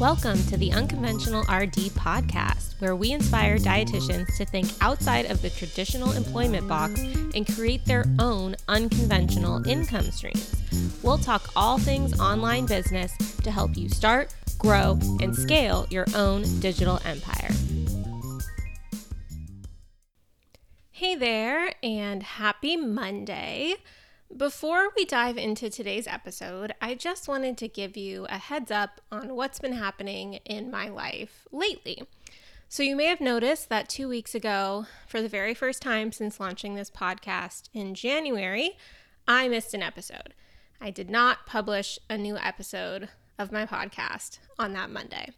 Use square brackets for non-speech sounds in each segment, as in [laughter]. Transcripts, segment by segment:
Welcome to the Unconventional RD podcast, where we inspire dietitians to think outside of the traditional employment box and create their own unconventional income streams. We'll talk all things online business to help you start, grow, and scale your own digital empire. Hey there, and happy Monday. Before we dive into today's episode, I just wanted to give you a heads up on what's been happening in my life lately. So, you may have noticed that two weeks ago, for the very first time since launching this podcast in January, I missed an episode. I did not publish a new episode of my podcast on that Monday.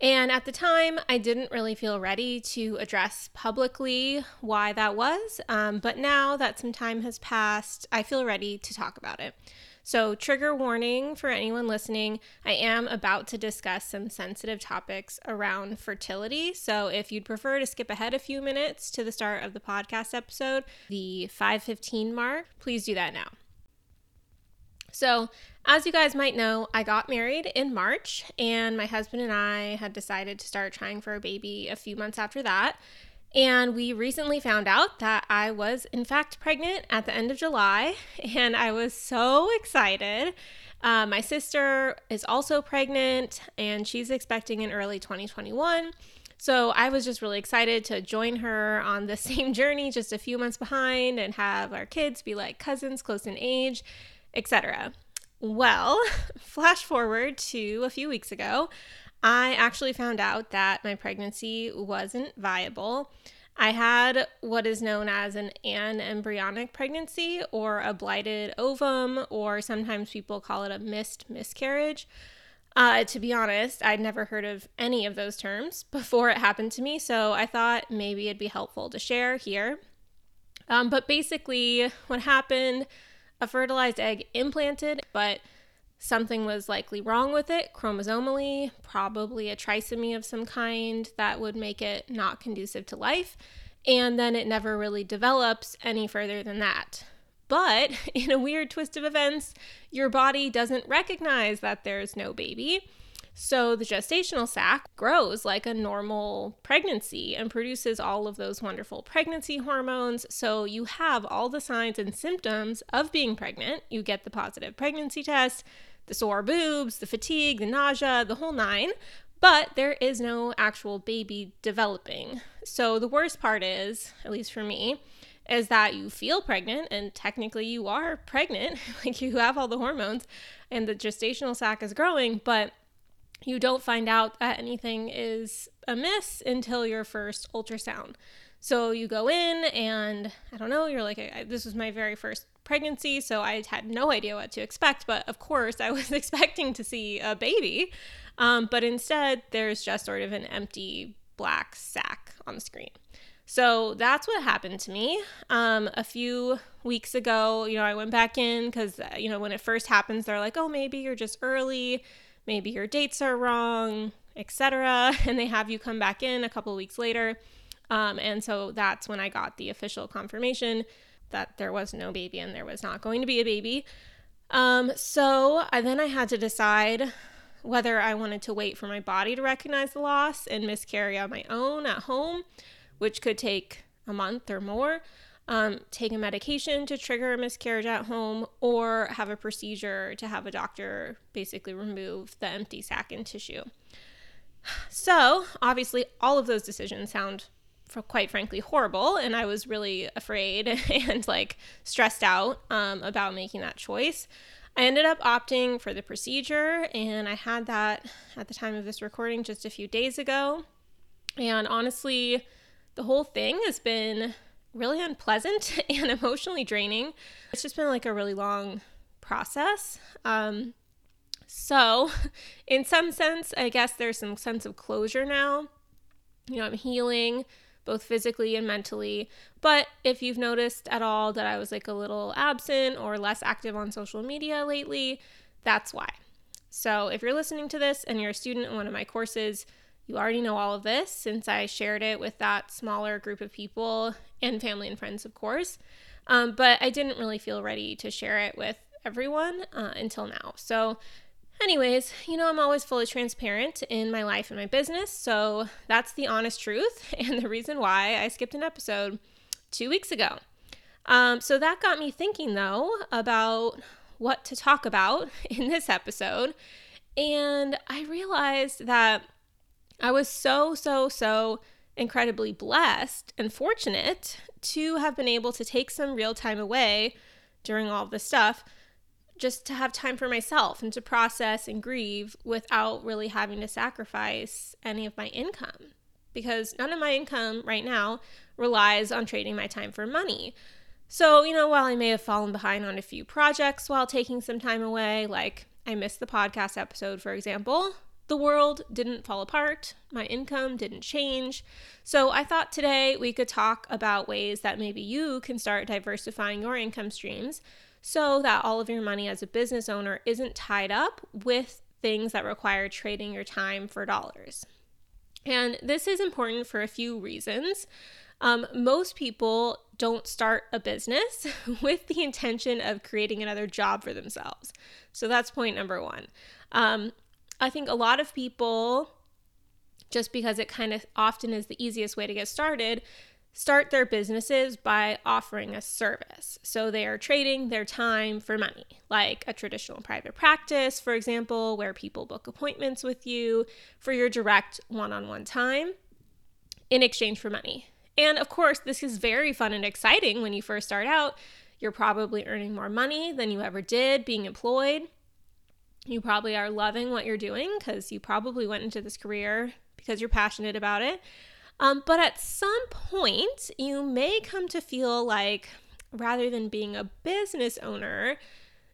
And at the time, I didn't really feel ready to address publicly why that was. Um, but now that some time has passed, I feel ready to talk about it. So, trigger warning for anyone listening I am about to discuss some sensitive topics around fertility. So, if you'd prefer to skip ahead a few minutes to the start of the podcast episode, the 515 mark, please do that now. So, as you guys might know, I got married in March, and my husband and I had decided to start trying for a baby a few months after that. And we recently found out that I was, in fact, pregnant at the end of July, [laughs] and I was so excited. Uh, my sister is also pregnant, and she's expecting in early 2021. So I was just really excited to join her on the [laughs] same journey, just a few months behind, and have our kids be like cousins close in age, etc. Well, [laughs] flash forward to a few weeks ago, I actually found out that my pregnancy wasn't viable. I had what is known as an anembryonic pregnancy or a blighted ovum, or sometimes people call it a missed miscarriage. Uh, to be honest, I'd never heard of any of those terms before it happened to me, so I thought maybe it'd be helpful to share here. Um, but basically, what happened a fertilized egg implanted, but something was likely wrong with it chromosomally, probably a trisomy of some kind that would make it not conducive to life. And then it never really develops any further than that. But [laughs] in a weird twist of events, your body doesn't recognize that there's no baby. So the gestational sac grows like a normal pregnancy and produces all of those wonderful pregnancy hormones. So you have all the signs and symptoms of being pregnant. You get the positive pregnancy test, the sore boobs, the fatigue, the nausea, the whole nine. But there is no actual baby developing. So the worst part is, at least for me, is that you feel pregnant and technically you are pregnant, [laughs] like you have all the hormones and the gestational sac is growing, but you don't find out that anything is amiss until your first ultrasound. So you go in, and I don't know, you're like, I, this was my very first pregnancy, so I had no idea what to expect. But of course, I [laughs] was expecting to see a baby. Um, but instead, there's just sort of an empty black sack on the screen. So that's what happened to me. Um, a few weeks ago, you know, I went back in because, uh, you know, when it first happens, they're like, oh, maybe you're just early maybe your dates are wrong, etc. [laughs] And they have you come back in a couple weeks later. Um, and so that's when I got the official confirmation that there was no baby and there was not going to be a baby. Um, so I, then I had to decide whether I wanted to wait for my body to recognize the loss and miscarry on my own at home, which could take a month or more, um, take a medication to trigger a miscarriage at home, or have a procedure to have a doctor basically remove the empty sac and tissue. So, obviously, all of those decisions sound, for quite frankly, horrible, and I was really afraid [laughs] and like stressed out um, about making that choice. I ended up opting for the procedure, and I had that at the time of this recording just a few days ago. And honestly, the whole thing has been really unpleasant [laughs] and emotionally draining. It's just been like a really long process. Um, so, [laughs] in some sense, I guess there's some sense of closure now. You know, I'm healing both physically and mentally. But if you've noticed at all that I was like a little absent or less active on social media lately, that's why. So, if you're listening to this and you're a student in one of my courses, you already know all of this since I shared it with that smaller group of people and family and friends, of course. Um, but I didn't really feel ready to share it with everyone uh, until now. So, Anyways, you know, I'm always fully transparent in my life and my business. So that's the honest truth [laughs] and the reason why I skipped an episode two weeks ago. Um, so that got me thinking, though, about what to talk about [laughs] in this episode. And I realized that I was so, so, so incredibly blessed and fortunate to have been able to take some real time away during all this stuff just to have time for myself and to process and grieve without really having to sacrifice any of my income because none of my income right now relies on trading my time for money. So, you know, while I may have fallen behind on a few projects while taking some time away, like I missed the podcast episode, for example, the world didn't fall apart, my income didn't change. So, I thought today we could talk about ways that maybe you can start diversifying your income streams so that all of your money as a business owner isn't tied up with things that require trading your time for dollars. And this is important for a few reasons. Um, most people don't start a business [laughs] with the intention of creating another job for themselves. So that's point number one. Um, I think a lot of people, just because it kind of often is the easiest way to get started, start their businesses by offering a service. So they are trading their time for money, like a traditional private practice, for example, where people book appointments with you for your direct one on one time in exchange for money. And of course, this is very fun and exciting when you first start out. You're probably earning more money than you ever did being employed. You probably are loving what you're doing because you probably went into this career because you're passionate about it. Um, but at some point, you may come to feel like rather than being a business owner,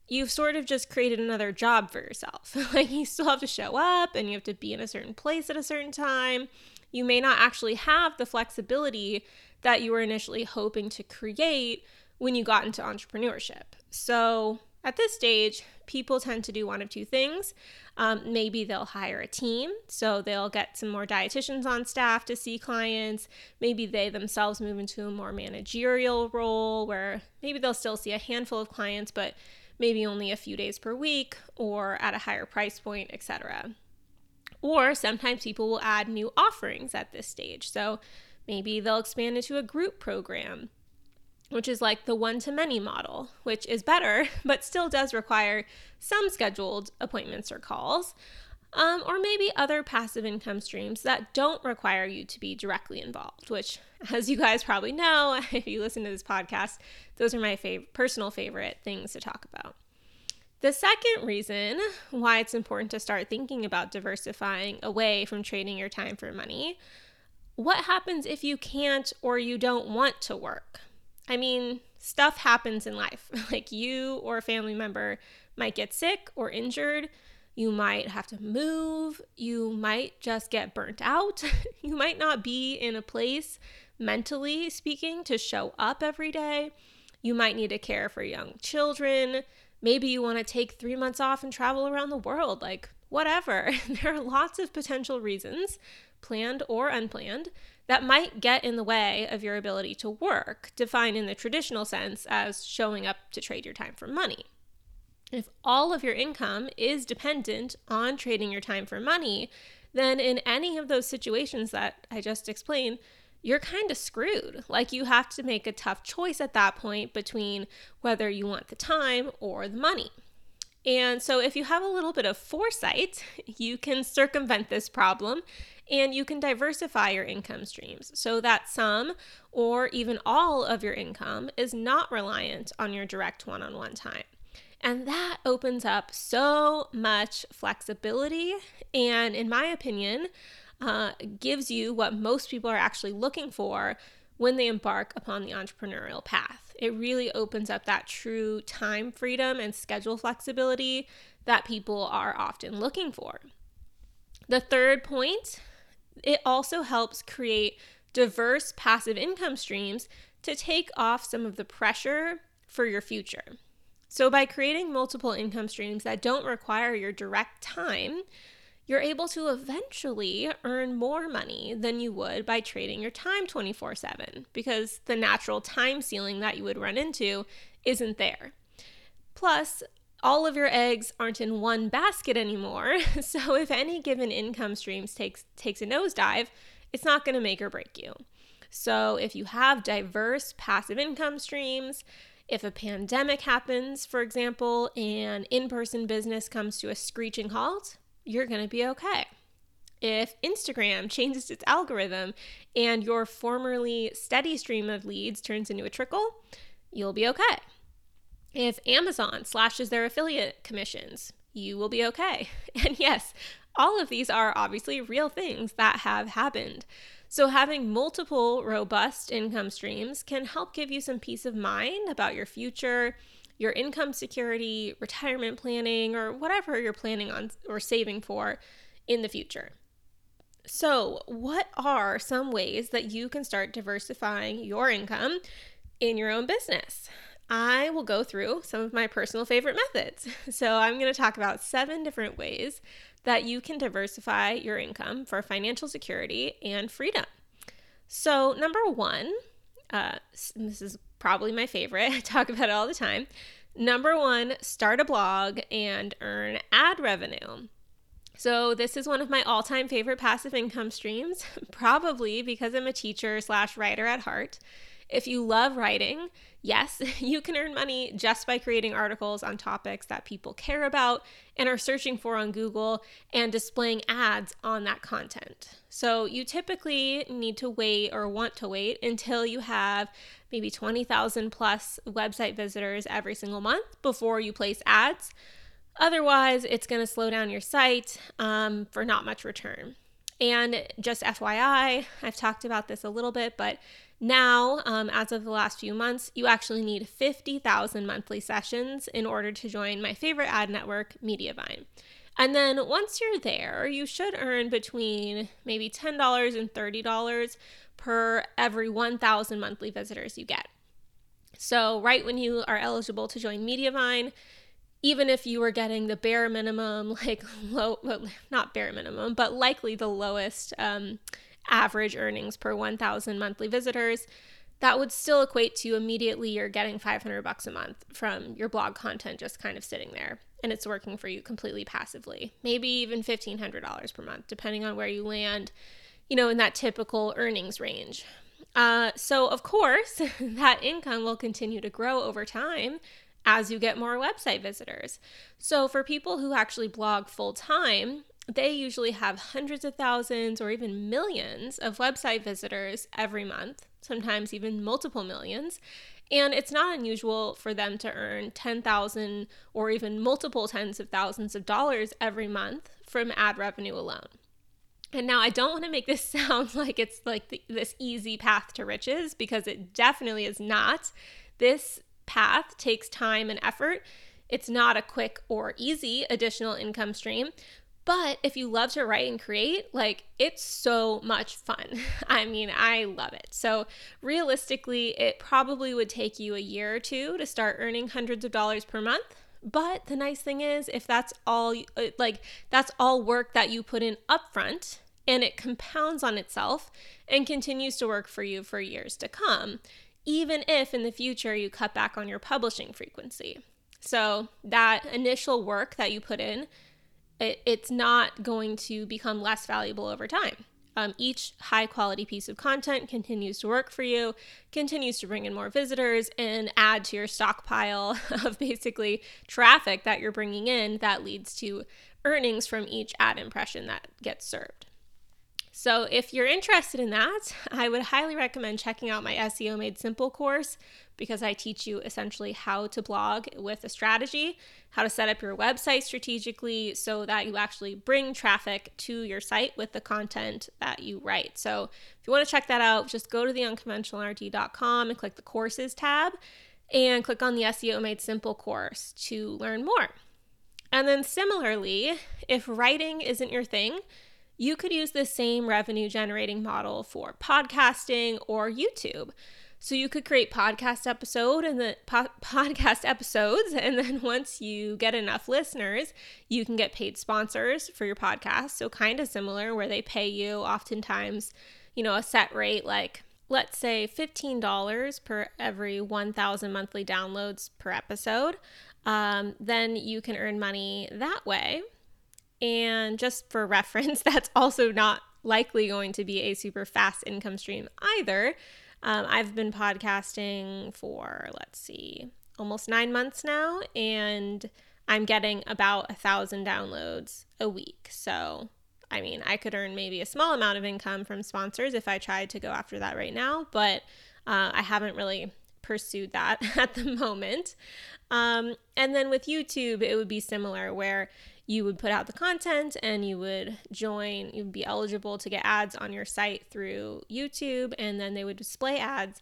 you've sort of just created another job for yourself. [laughs] like you still have to show up and you have to be in a certain place at a certain time. You may not actually have the flexibility that you were initially hoping to create when you got into entrepreneurship. So at this stage, people tend to do one of two things. Um, maybe they'll hire a team, so they'll get some more dietitians on staff to see clients. Maybe they themselves move into a more managerial role where maybe they'll still see a handful of clients, but maybe only a few days per week or at a higher price point, etc. Or sometimes people will add new offerings at this stage. So maybe they'll expand into a group program which is like the one to many model, which is better, [laughs] but still does require some scheduled appointments or calls. Um, or maybe other passive income streams that don't require you to be directly involved, which, as you guys probably know, [laughs] if you listen to this podcast, those are my fav- personal favorite things to talk about. The second reason why it's important to start thinking about diversifying away from trading your time for money what happens if you can't or you don't want to work? I mean, stuff happens in life. [laughs] like you or a family member might get sick or injured. You might have to move. You might just get burnt out. [laughs] you might not be in a place, mentally speaking, to show up every day. You might need to care for young children. Maybe you want to take three months off and travel around the world. Like, whatever. [laughs] there are lots of potential reasons, planned or unplanned, that might get in the way of your ability to work, defined in the traditional sense as showing up to trade your time for money. If all of your income is dependent on trading your time for money, then in any of those situations that I just explained, you're kind of screwed. Like you have to make a tough choice at that point between whether you want the time or the money. And so, if you have a little bit of foresight, you can circumvent this problem and you can diversify your income streams so that some or even all of your income is not reliant on your direct one on one time. And that opens up so much flexibility, and in my opinion, uh, gives you what most people are actually looking for when they embark upon the entrepreneurial path. It really opens up that true time freedom and schedule flexibility that people are often looking for. The third point, it also helps create diverse passive income streams to take off some of the pressure for your future. So, by creating multiple income streams that don't require your direct time, you're able to eventually earn more money than you would by trading your time 24 7 because the natural time ceiling that you would run into isn't there. Plus, all of your eggs aren't in one basket anymore. [laughs] So if any given income streams takes takes a nosedive, it's not to make or break you. So if you have diverse passive income streams, if a pandemic happens, for example, and in-person business comes to a screeching halt, you're going to be okay. If Instagram changes its algorithm and your formerly steady stream of leads turns into a trickle, you'll be okay. If Amazon slashes their affiliate commissions, you will be okay. [laughs] And yes, all of these are obviously real things that have happened. So, having multiple robust income streams can help give you some peace of mind about your future, your income security, retirement planning, or whatever you're planning on or saving for in the future. So, what are some ways that you can start diversifying your income in your own business? I will go through some of my personal favorite methods. [laughs] So, I'm going to talk about seven different ways that you can diversify your income for financial security and freedom. So, number one, uh, this is probably my favorite, [laughs] I talk about it all the time. Number one, start a blog and earn ad revenue. So, this is one of my all time favorite passive income streams, [laughs] probably because I'm a teacher slash writer at heart. If you love writing, yes, [laughs] you can earn money just by creating articles on topics that people care about and are searching for on Google and displaying ads on that content. So you typically need to wait or want to wait until you have maybe 20,000 plus website visitors every single month before you place ads. Otherwise, it's going to slow down your site um, for not much return. And just FYI, I've talked about this a little bit, but now, um, as of the last few months, you actually need 50,000 monthly sessions in order to join my favorite ad network, Mediavine. And then once you're there, you should earn between maybe $10 and $30 per every 1,000 monthly visitors you get. So, right when you are eligible to join Mediavine, even if you were getting the bare minimum, [laughs] like low, well, not bare minimum, but likely the lowest um, average earnings per 1,000 monthly visitors, that would still equate to immediately you're getting 500 bucks a month from your blog content just kind of sitting there and it's working for you completely passively. Maybe even $1,500 per month, depending on where you land, you know, in that typical earnings range. Uh, so, of course, [laughs] that income will continue to grow over time as you get more website visitors. So, for people who actually blog full time, they usually have hundreds of thousands or even millions of website visitors every month, sometimes even multiple millions. And it's not unusual for them to earn 10,000 or even multiple tens of thousands of dollars every month from ad revenue alone. And now I don't want to make this [laughs] sound like it's like the, this easy path to riches because it definitely is not. This path takes time and effort. It's not a quick or easy additional income stream, but if you love to write and create, like it's so much fun. [laughs] I mean, I love it. So, realistically, it probably would take you a year or two to start earning hundreds of dollars per month. But the nice thing is, if that's all, uh, like, that's all work that you put in upfront and it compounds on itself and continues to work for you for years to come, even if in the future you cut back on your publishing frequency. So, that initial work that you put in it, it's not going to become less valuable over time. Um, each high quality piece of content continues to work for you, continues to bring in more visitors, and add to your stockpile [laughs] of basically traffic that you're bringing in that leads to earnings from each ad impression that gets served. So, if you're interested in that, [laughs] I would highly recommend checking out my SEO Made Simple course because I teach you essentially how to blog with a strategy, how to set up your website strategically so that you actually bring traffic to your site with the content that you write. So, if you want to check that out, just go to theunconventionalrd.com and click the courses tab and click on the SEO Made Simple course to learn more. And then, similarly, if writing isn't your thing, you could use the same revenue generating model for podcasting or YouTube. So you could create podcast episode and the po- [laughs] podcast episodes and then once you get enough listeners, you can get paid sponsors for your podcast. So kind of similar where they pay you oftentimes, you know, a set rate like let's say $15 per every 1000 monthly downloads per episode. um, then you can earn money that way. And just for [laughs] reference, that's also not likely going to be a super fast income stream either. Um, I've been podcasting for, let's see, almost nine months now, and I'm getting about a thousand downloads a week. So, I mean, I could earn maybe a small amount of income from sponsors if I tried to go after that right now, but uh, I haven't really pursued that [laughs] at the moment. Um, and then with YouTube, it would be similar where you would put out the content and you would join, you'd be eligible to get ads on your site through YouTube, and then they would display ads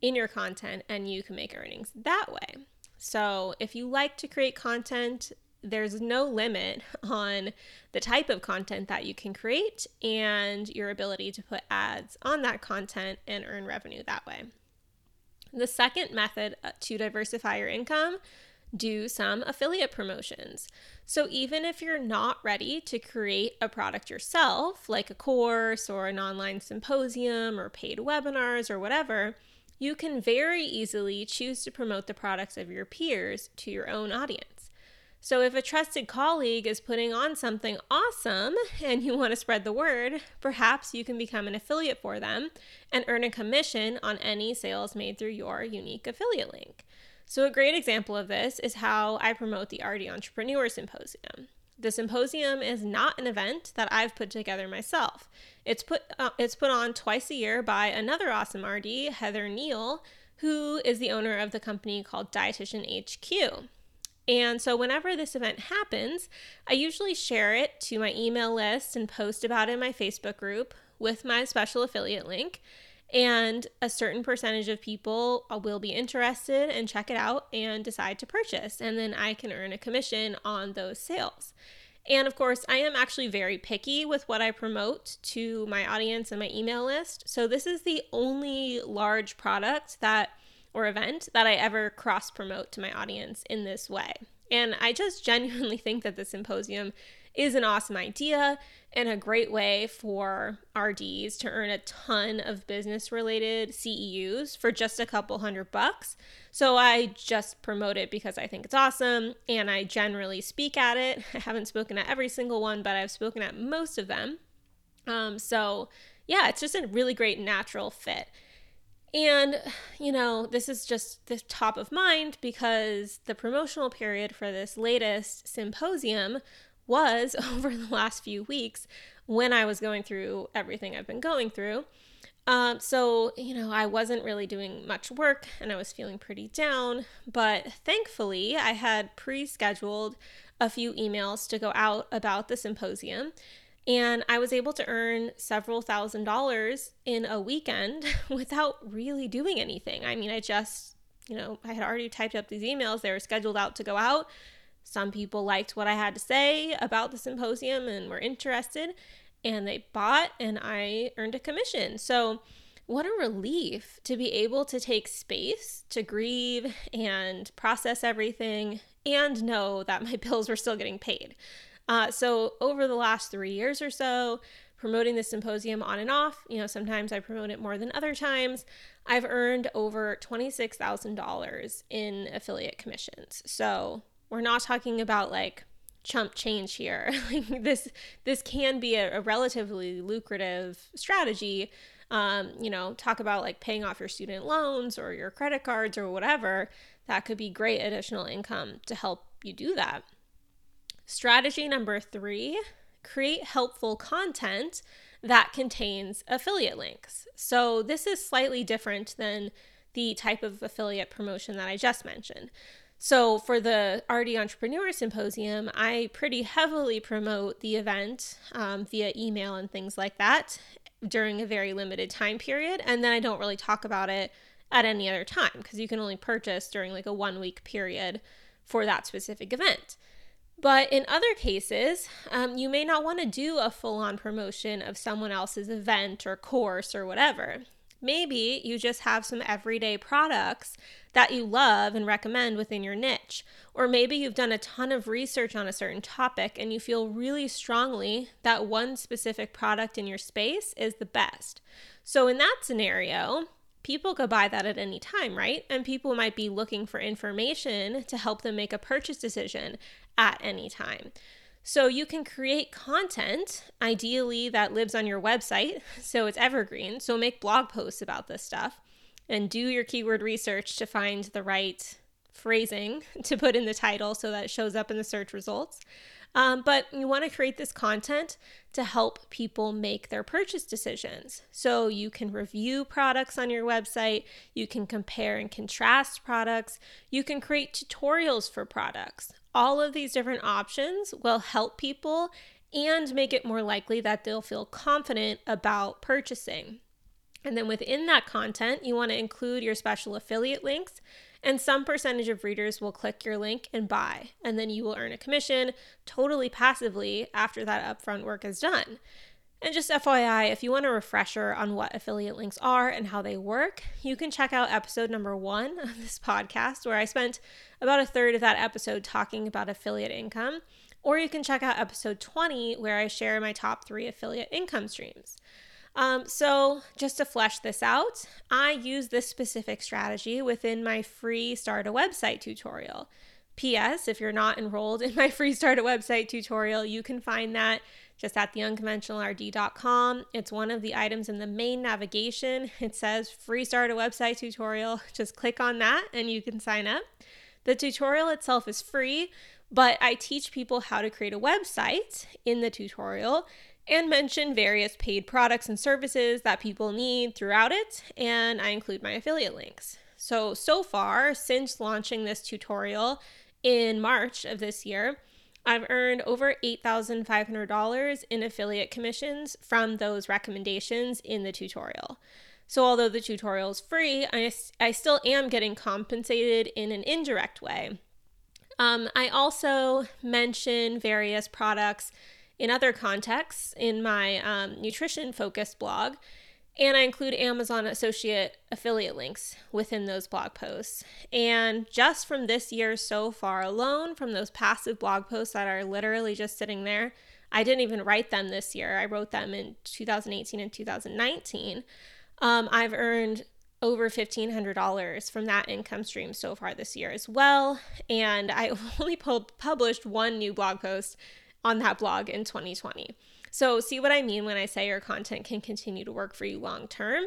in your content and you can make earnings that way. So if you like to create content, there's no limit [laughs] on the type of content that you can create and your ability to put ads on that content and earn revenue that way. The second method uh, to diversify your income do some affiliate promotions. So, even if you're not ready to create a product yourself, like a course or an online symposium or paid webinars or whatever, you can very easily choose to promote the products of your peers to your own audience. So, if a trusted colleague is putting on something awesome [laughs] and you want to spread the word, perhaps you can become an affiliate for them and earn a commission on any sales made through your unique affiliate link. So, a great example of this is how I promote the RD Entrepreneur Symposium. The symposium is not an event that I've put together myself. It's put uh, it's put on twice a year by another awesome RD, Heather Neal, who is the owner of the company called Dietitian HQ. And so, whenever this event happens, I usually share it to my email list and post about it in my Facebook group with my special affiliate link and a certain percentage of people uh, will be interested and check it out and decide to purchase. And then i can earn a commission on those sales. And of course i am actually very picky with what i promote to my audience and my email list. So this is the only large product that or event that i ever cross promote to my audience in this way. And i just genuinely [laughs] think that the symposium is an awesome idea and a great way for RDs to earn a ton of business related CEUs for just a couple hundred bucks. So I just promote it because I think it's awesome and I generally speak at it. [laughs] I haven't spoken at every single one, but I've spoken at most of them. Um, so yeah, it's just a really great natural fit. And, you know, this is just the top of mind because the promotional period for this latest symposium was [laughs] over the last few weeks when I was going through everything I've been going through. Um, so, you know, I wasn't really doing much work and I was feeling pretty down, but thankfully I had pre scheduled a few emails to go out about the symposium. And I was able to earn several thousand dollars in a weekend [laughs] without really doing anything. I mean, I just, you know, I had already typed up these emails, they were scheduled out to go out. Some people liked what I had to say about the symposium and were interested, and they bought, and I earned a commission. So, what a relief to be able to take space to grieve and process everything and know that my [laughs] bills were still getting paid. Uh, so, over the last three years or so, promoting the symposium on and off, you know, sometimes I promote it more than other times, I've earned over $26,000 in affiliate commissions. So, we're not talking about like chump change here. [laughs] like this this can be a, a relatively lucrative strategy. Um, you know, talk about like paying off your student loans or your credit cards or whatever. That could be great additional income to help you do that. Strategy number three create helpful content that contains affiliate links. So, this is slightly different than the type of affiliate promotion that I just mentioned. So, for the RD Entrepreneur Symposium, I pretty heavily promote the event um, via email and things like that during a very limited time period. And then I don't really talk about it at any other time because you can only purchase during like a one week period for that specific event. But in other cases, um, you may not want to do a full on promotion of someone else's event or course or whatever. Maybe you just have some everyday products that you love and recommend within your niche. Or maybe you've done a ton of research on a certain topic and you feel really strongly that one specific product in your space is the best. So, in that scenario, people could buy that at any time, right? And people might be looking for information to help them make a purchase decision at any time. So you can create content, ideally, that lives on your website, [laughs] so it's evergreen. So make blog posts about this stuff and do your keyword research to find the right phrasing [laughs] to put in the title so that it shows up in the search results. Um, but you want to create this content to help people make their purchase decisions. So you can review products on your website, you can compare and contrast products, you can create tutorials for products. All of these different options will help people and make it more likely that they'll feel confident about purchasing. And then within that content, you want to include your special affiliate links and some percentage of readers will click your link and buy, and then you will earn a commission totally passively after that upfront work is done. And just FYI, if you want a refresher on what affiliate links are and how they work, you can check out episode number one of this podcast, where I spent about a third of that episode talking about affiliate income. Or you can check out episode 20, where I share my top three affiliate income streams. Um, so, just to flesh this out, I use this specific strategy within my free Start a Website tutorial. P.S. If you're not enrolled in my free Start a Website tutorial, you can find that just at theunconventionalrd.com. It's one of the items in the main navigation. It says free Start a Website tutorial. [laughs] Just click on that and you can sign up. The tutorial itself is free, but I teach people how to create a website in the tutorial and mention various paid products and services that people need throughout it, and I include my affiliate links. So, so far, since launching this tutorial in March of this year, I've earned over $8,500 in affiliate commissions from those recommendations in the tutorial. So, although the tutorial is free, I, I still am getting compensated in an indirect way. Um, I also mention various products in other contexts in my um, nutrition focused blog. And I include Amazon associate affiliate links within those blog posts. And just from this year so far alone, from those passive blog posts that are literally just sitting there, I didn't even write them this year. I wrote them in 2018 and 2019. Um, I've earned over $1,500 from that income stream so far this year as well. And I [laughs] only published one new blog post on that blog in 2020. So, see what I mean when I say your content can continue to work for you long term.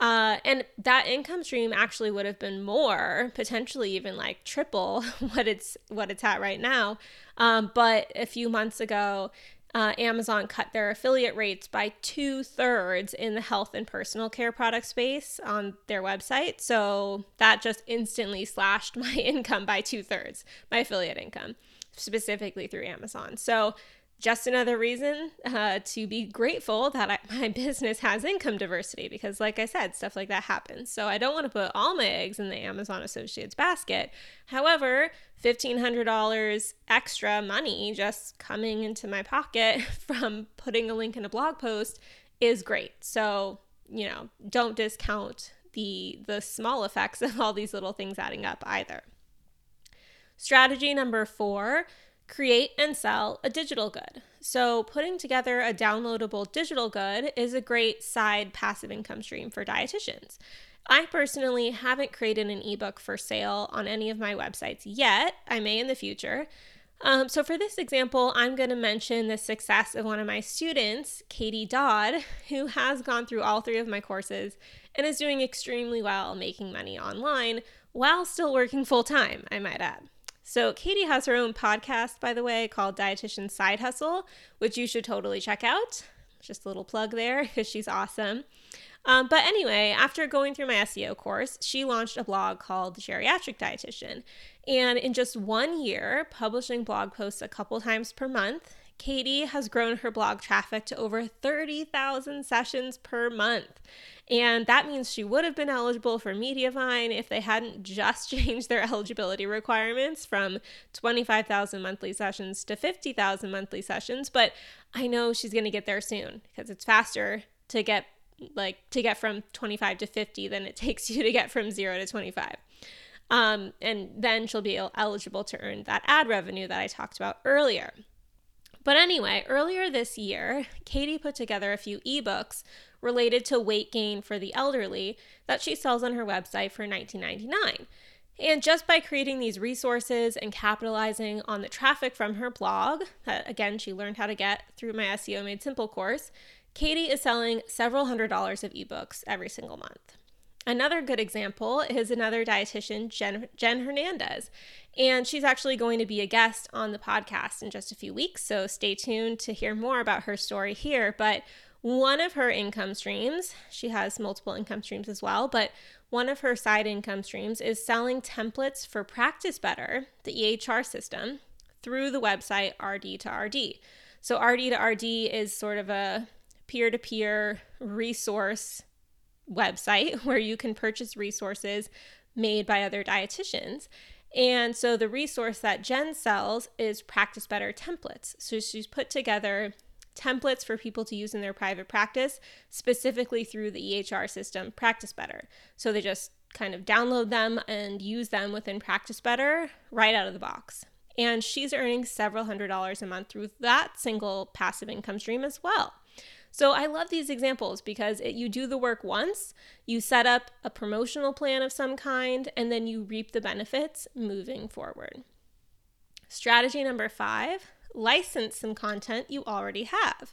Uh, and that income stream actually would have been more, potentially even like triple [laughs] what it's what it's at right now. Um, but a few months ago, uh, Amazon cut their affiliate rates by two thirds in the health and personal care product space on their website. So that just instantly slashed [laughs] my income by two thirds, my affiliate income specifically through Amazon. So, just another reason uh, to be grateful that I, my [laughs] business has income diversity because, like I said, stuff like that happens. So, I don't want to put all my eggs in the Amazon Associates basket. However, $1,500 extra money just coming into my pocket [laughs] from putting a link in a blog post is great. So, you know, don't discount the the small effects [laughs] of all these little things adding up either. Strategy number four create and sell a digital good. So, putting together a downloadable digital good is a great side passive income stream for dietitians. I personally haven't created an ebook for sale on any of my websites yet. I may in the future. Um, so, for this example, I'm going to mention the success of one of my students, Katie Dodd, who has gone through all three of my courses and is doing extremely well making money online while still working full time, I might add. So, Katie has her own podcast, by the way, called Dietitian Side Hustle, which you should totally check out. Just a little plug there [laughs] because she's awesome. Um, but anyway, after going through my SEO course, she launched a blog called Geriatric Dietitian. And in just one year, publishing blog posts a couple times per month, Katie has grown her blog traffic to over 30,000 sessions per month. And that means she would have been eligible for Mediavine if they hadn't just [laughs] changed their eligibility requirements from 25,000 monthly sessions to 50,000 monthly sessions. But I know she's going to get there soon because it's faster to get like to get from 25 to 50 than it [laughs] takes you to get from 0 to 25. Um, and then she'll be eligible to earn that ad revenue that I talked about earlier. But anyway, earlier this year, Katie put together a few ebooks related to weight gain for the elderly that she sells on her website for $19.99. And just by creating these resources and capitalizing on the traffic from her blog, that again she learned how to get through my SEO Made Simple course, Katie is selling several hundred dollars of ebooks every single month. Another good example is another dietitian, Jen, Jen Hernandez. And she's actually going to be a guest on the podcast in just a few weeks. So stay tuned to hear more about her story here. But one of her income streams, she has multiple income streams as well, but one of her side income streams is selling templates for Practice Better, the EHR system, through the website RD to RD. So, RD to RD is sort of a peer to peer resource website [laughs] where you can purchase resources made by other dietitians. And so the resource that Jen sells is Practice Better templates. So she's put together templates for people to use in their private practice, specifically through the EHR system, Practice Better. So they just kind of download them and use them within Practice Better right out of the box. And she's earning several hundred dollars a month through that single passive income stream as well. So I love these examples because it, you do the work once, you set up a promotional plan of some kind, and then you reap the benefits moving forward. Strategy number five license some content you already have.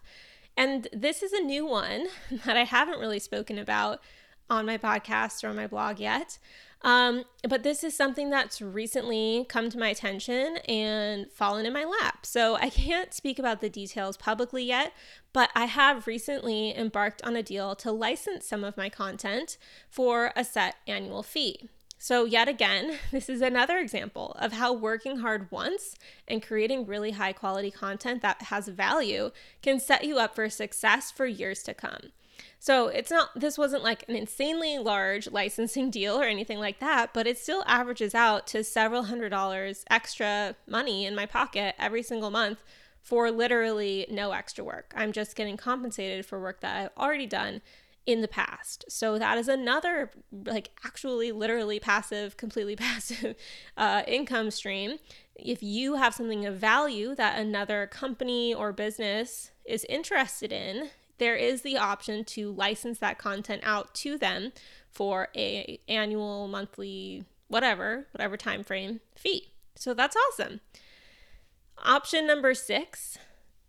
And this is a new one [laughs] that I haven't really spoken about on my podcast or on my blog yet. Um, but this is something that's recently come to my attention and fallen in my lap. So I can't speak about the details publicly yet, but I have recently embarked on a deal to license some of my content for a set annual fee. So, yet again, [laughs] this is another example of how working hard once and creating really high quality content that has value can set you up for success for years to come. So it's not, this wasn't like an insanely large licensing [laughs] deal or anything like that, but it still averages out to several hundred dollars extra money in my pocket every single month for literally no extra work. I'm just getting compensated for work that I've already done in the past. So that is another, like, actually, literally passive, completely [laughs] passive uh, income stream. If you have something of value that another company or business is interested in, there is the option to license that content out to them for a annual, monthly, whatever, whatever time frame fee. So that's awesome. Option number 6,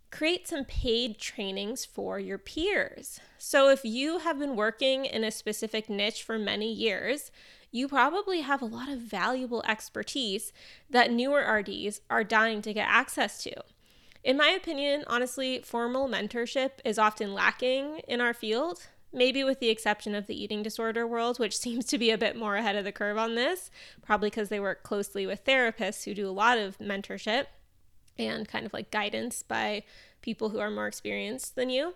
create some paid trainings for your peers. So if you have been working in a specific niche for many years, you probably have a lot of valuable expertise that newer RDs are dying to get access to. In my opinion, honestly, formal mentorship is often lacking in our field, maybe with the exception of the eating disorder world, which [laughs] seems to be a bit more ahead of the curve on this, probably because they work closely with therapists who do a lot of mentorship and kind of like guidance by people who are more experienced than you.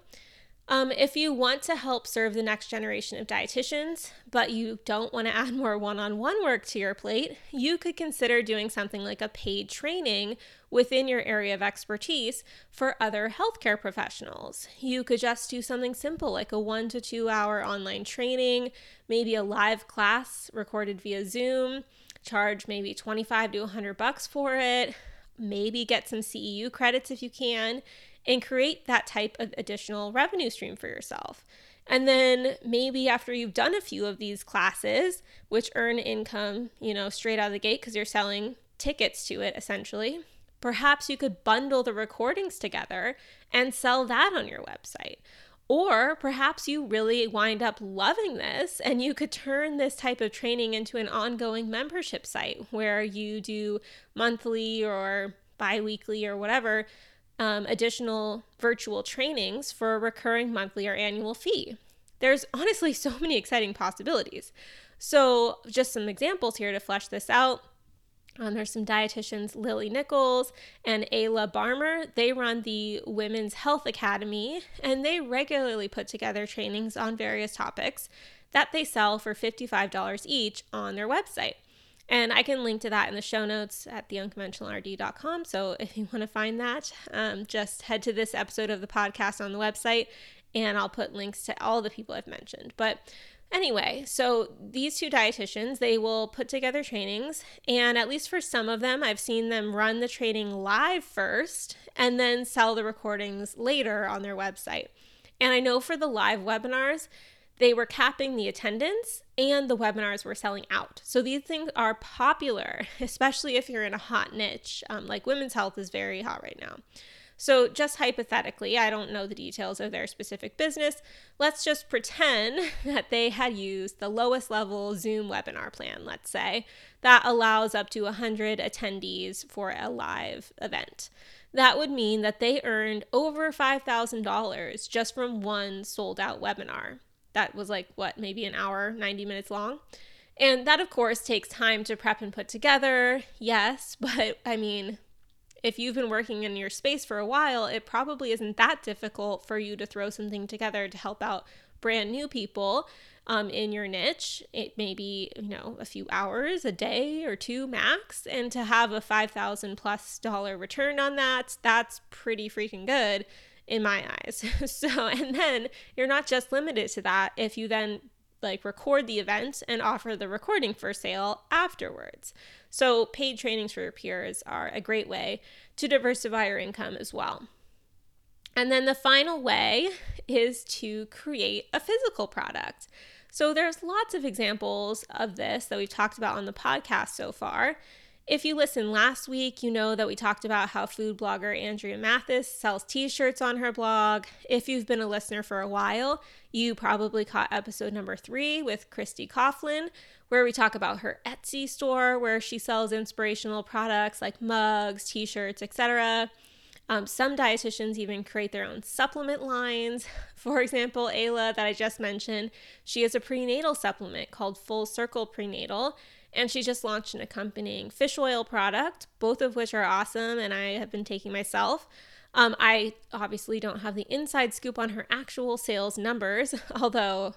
Um, if you want to help serve the next generation of dietitians, but you don't want to add more one on one work to your plate, you could consider doing something like a paid training within your area of expertise for other healthcare professionals. You could just do something simple like a one to two hour online training, maybe a live class recorded via Zoom, charge maybe 25 to 100 bucks for it, maybe get some CEU credits if you can and create that type of additional revenue stream for yourself. And then maybe after you've done a few of these classes, which earn income, you know, straight out of the gate because you're selling tickets to it essentially, perhaps you could bundle the recordings together and sell that on your website. Or perhaps you really wind up loving this and you could turn this type of training into an ongoing membership site where you do monthly or bi weekly or whatever um, additional virtual trainings for a recurring monthly or annual fee. There's honestly so many exciting possibilities. So, just some examples here to flesh this out. Um, there's some dietitians, Lily Nichols and Ayla Barmmer. They run the Women's Health Academy and they regularly put together trainings on various topics that they sell for $55 each on their website. And I can link to that in the show notes at theunconventionalrd.com. So if you want to find that, um, just head to this episode of the podcast on the website and I'll put links to all the people I've mentioned. But Anyway, so these two dietitians, they will put together trainings, and at least for some of them, I've seen them run the training live first and then sell the recordings later on their website. And I know for the live webinars, they were capping the attendance and the webinars were selling out. So these things are popular, [laughs] especially if you're in a hot niche. Um, like women's health is very hot right now. So, just hypothetically, I don't know the details of their specific business. Let's just pretend [laughs] that they had used the lowest level Zoom webinar plan, let's say, that allows up to 100 attendees for a live event. That would mean that they earned over $5,000 just from one sold out webinar. That was like, what, maybe an hour, 90 minutes long? And that, of course, takes time to prep and put together, yes, [laughs] but I mean, if you've been working in your space for a while, it probably isn't that difficult for you to throw something together to help out brand new people um, in your niche. It may be, you know, a few hours, a day or two max. And to have a 5,000 plus dollar return on that, that's pretty freaking good in my eyes. [laughs] so, and then you're not just limited to that. If you then like record the event and offer the recording for sale afterwards. So, paid trainings for your peers are a great way to diversify your income as well. And then the final way is to create a physical product. So, there's lots of examples of this that we've talked about on the podcast so far. If you listened last week, you know that we talked about how food blogger Andrea Mathis sells t shirts on her blog. If you've been a listener for a while, you probably caught episode number three with Christy Coughlin, where we talk about her Etsy store where she sells inspirational products like mugs, t shirts, etc. Um, some dietitians even create their own supplement lines. [laughs] For example, Ayla, that I just mentioned, she has a prenatal supplement called Full Circle Prenatal and she just launched an accompanying fish oil product, both of which are awesome and I have been taking myself. Um, I obviously don't have the inside scoop on her actual sales numbers, [laughs] although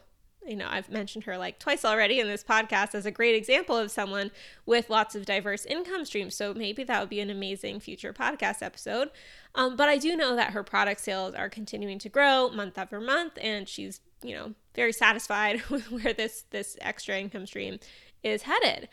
you know, I've mentioned her like twice already in this podcast as a great example of someone with lots of diverse income streams. So maybe that would be an amazing future podcast episode. Um, but I do know that her product sales are continuing to grow month over month, and she's you know very satisfied [laughs] with where this this extra income stream is headed.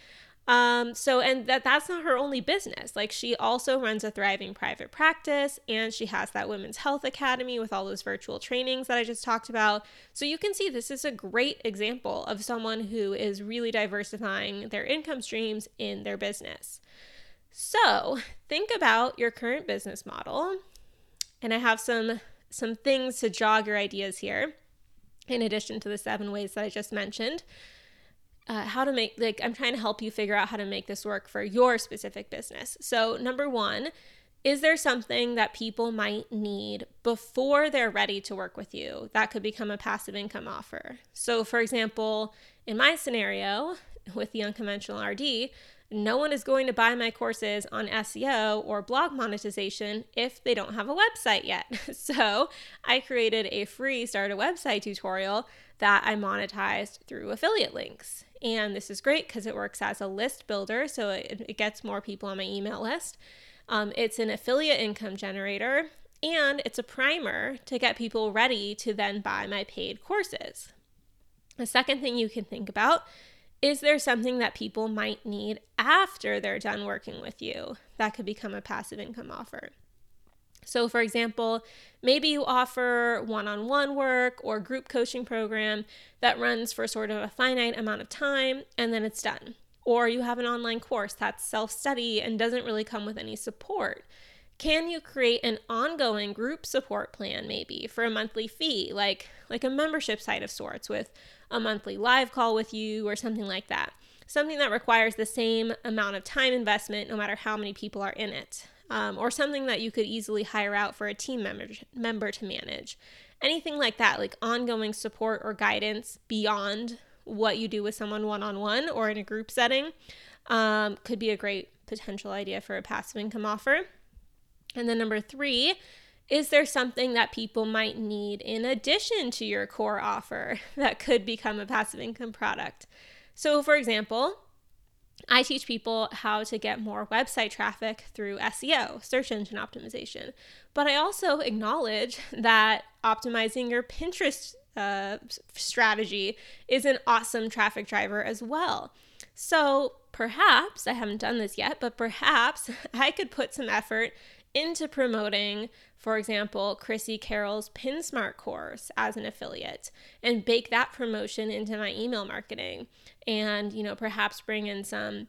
Um, so, and that that's not her only business. Like, she also runs a thriving private practice and she has that women's health academy with all those virtual trainings that I just talked about. So, you can see this is a great example of someone who is really diversifying their income streams in their business. So, think about your current business model. And I have some some things to jog your ideas here in addition to the seven ways that I just mentioned uh, how to make like i'm trying to help you figure out how to make this work for your specific business so number one is there something that people might need before they're ready to work with you that could become a passive income offer so for example in my scenario with the unconventional rd no one is going to buy my courses on SEO or blog monetization if they don't have a website yet. [laughs] So, I created a free start a website tutorial that I monetized through affiliate links. And this is great because it works as a list builder, so it, it, gets more people on my email list. Um, it's an affiliate income generator, and it's a primer to get people ready to then buy my paid courses. The second thing you can think about is there something that people might need after they're done working with you that could become a passive income offer? So, for example, maybe you offer one on one work or group coaching program that runs for sort of a finite amount of time and then it's done. Or you have an online course that's self study and doesn't really come with any support. Can you create an ongoing group support plan maybe for a monthly fee, like like a membership site of sorts with a monthly live call with you or something like that? Something that requires the same amount of time investment no matter how many people are in it um, or something that you could easily hire out for a team member, member to manage. Anything like that, like ongoing support or guidance beyond what you do with someone one on one or in a group setting, um, could be a great potential idea for a passive income offer. And then number three, is there something that people might need in addition to your core offer [laughs] that could become a passive income product? So, for example, I teach people how to get more website traffic through SEO, search engine optimization. But I also acknowledge [laughs] that optimizing your Pinterest uh, strategy is an awesome traffic driver as well. So perhaps, I haven't done this yet, but perhaps [laughs] I could put some effort into promoting, for example, Chrissy Carroll's PinSmart course as an affiliate and bake that promotion into my email marketing and, you know, perhaps bring in some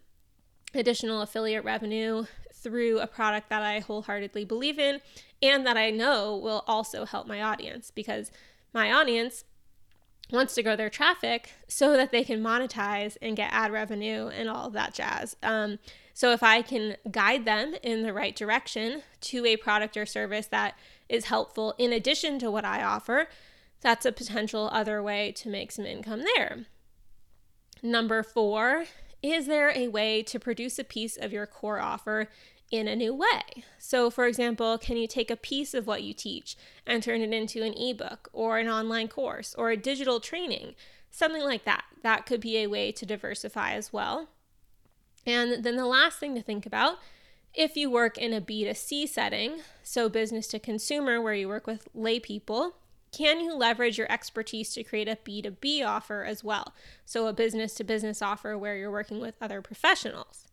additional affiliate revenue through a product that I wholeheartedly believe in and that I know will also help my audience because my audience wants to grow their traffic so that they can monetize and get ad revenue and all of that jazz. Um, so if I can guide them in the right direction to a product or service that is helpful in addition to what I offer, that's a potential other way to make some income there. Number four, is there a way to produce a piece of your core offer in a new way. So, for example, can you take a piece of what you teach and turn it into an ebook or an online course or a digital training? Something like that. That could be a way to diversify as well. And then the last thing to think about if you work in a B2C setting, so business to consumer, where you work with lay people, can you leverage your expertise to create a B2B offer as well? So, a business to business offer where you're working with other professionals.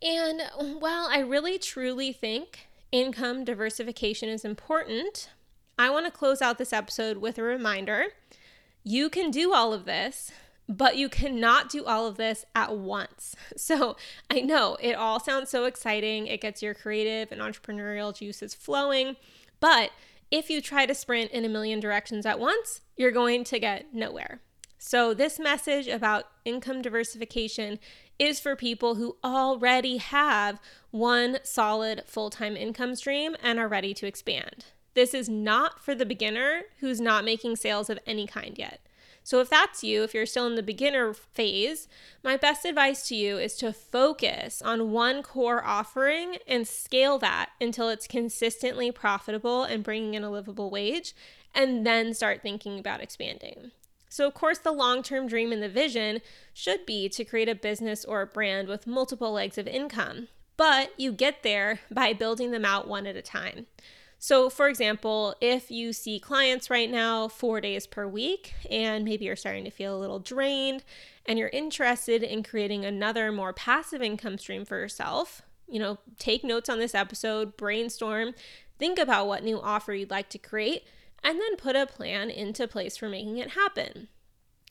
And while I really truly think income diversification is important, I want to close out this episode with a reminder you can do all of this, but you cannot do all of this at once. [laughs] So I know it all sounds so exciting. It gets your creative and entrepreneurial juices flowing. But if you try to sprint in a million directions at once, you're going to get nowhere. So, this message about income diversification is for people who already have one solid full time income stream and are ready to expand. This is not for the beginner who's not making sales of any kind yet. So, if that's you, if you're still in the beginner phase, my best advice to you is to focus on one core offering and scale that until it's consistently profitable and bringing in a livable wage, and then start thinking about expanding. So, of course, the long term dream and the vision should be to create a business or a brand with multiple legs of income, but you get there by building them out one at a time. So, for example, if you see clients right now four days per week and maybe you're starting to feel a little drained and you're interested in creating another more passive income stream for yourself, you know, take notes on this episode, brainstorm, think about what new offer you'd like to create, and then put a plan into place for making it happen.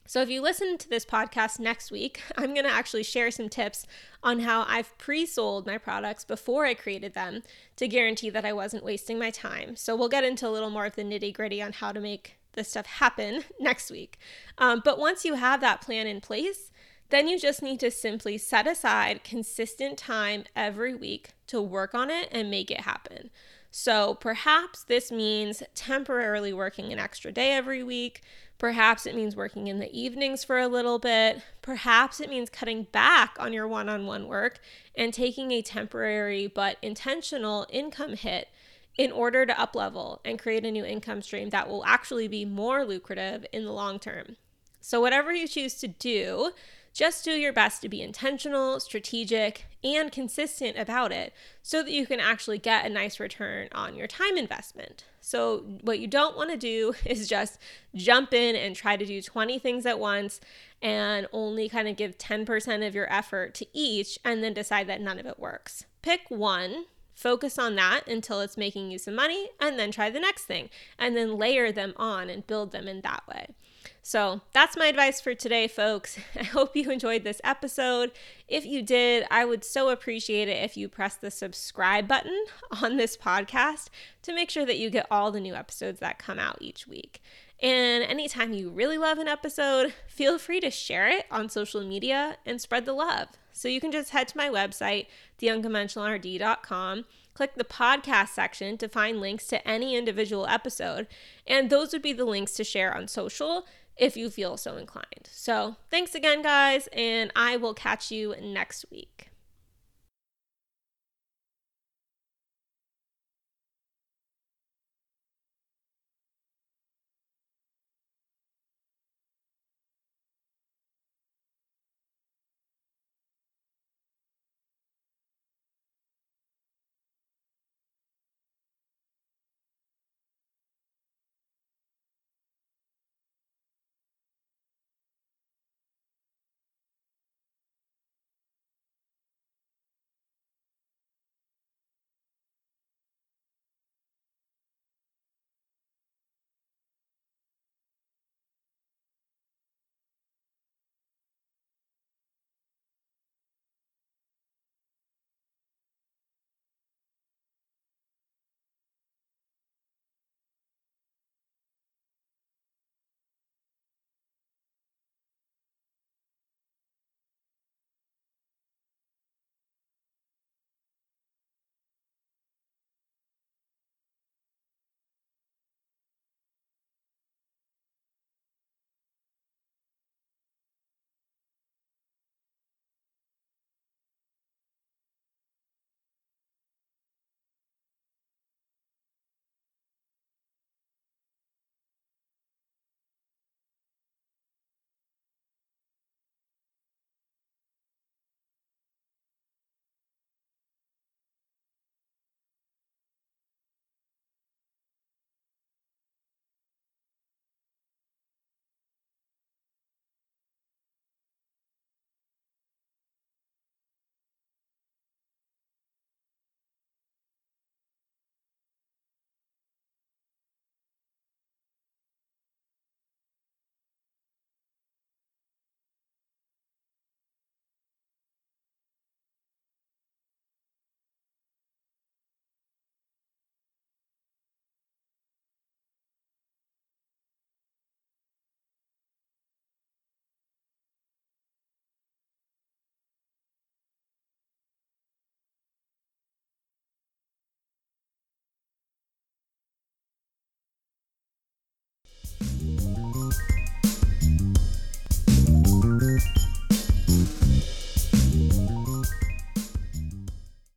So, if you listen to this podcast next week, [laughs] I'm going to actually share some tips on how I've pre sold my products before I created them to guarantee that I wasn't wasting my time. So, we'll get into a little more of the nitty gritty on how to make this stuff happen [laughs] next week. Um, but once you have that plan in place, then you just need to simply set aside consistent time every week to work on it and make it happen. So perhaps this means temporarily working an extra day every week. Perhaps it means working in the evenings for a little bit. Perhaps it means cutting back on your one on one work and taking a temporary but intentional income hit in order to uplevel and create a new income stream that will actually be more lucrative in the long term. So, whatever you choose to do, just do your best to be intentional, strategic, and consistent about it so that you can actually get a nice return on your time investment. So, what you don't want to do [laughs] is just jump in and try to do 20 things at once and only kind of give 10% of your effort to each and then decide that none of it works. Pick one Focus on that until it's making you some money, and then try the next thing, and then layer them on and build them in that way. So that's my advice for today, folks. [laughs] I hope you enjoyed this episode. If you did, I would so appreciate it if you press the subscribe button [laughs] on this podcast to make sure that you get all the new episodes that come out each week. And anytime you really love an episode, feel free to share it on social media and spread the love. So you can just head to my website, theunconventionalrd.com, click the podcast section to find links to any individual episode, and those would be the links to share on social if you feel so inclined. So thanks again, guys, and I will catch you next week.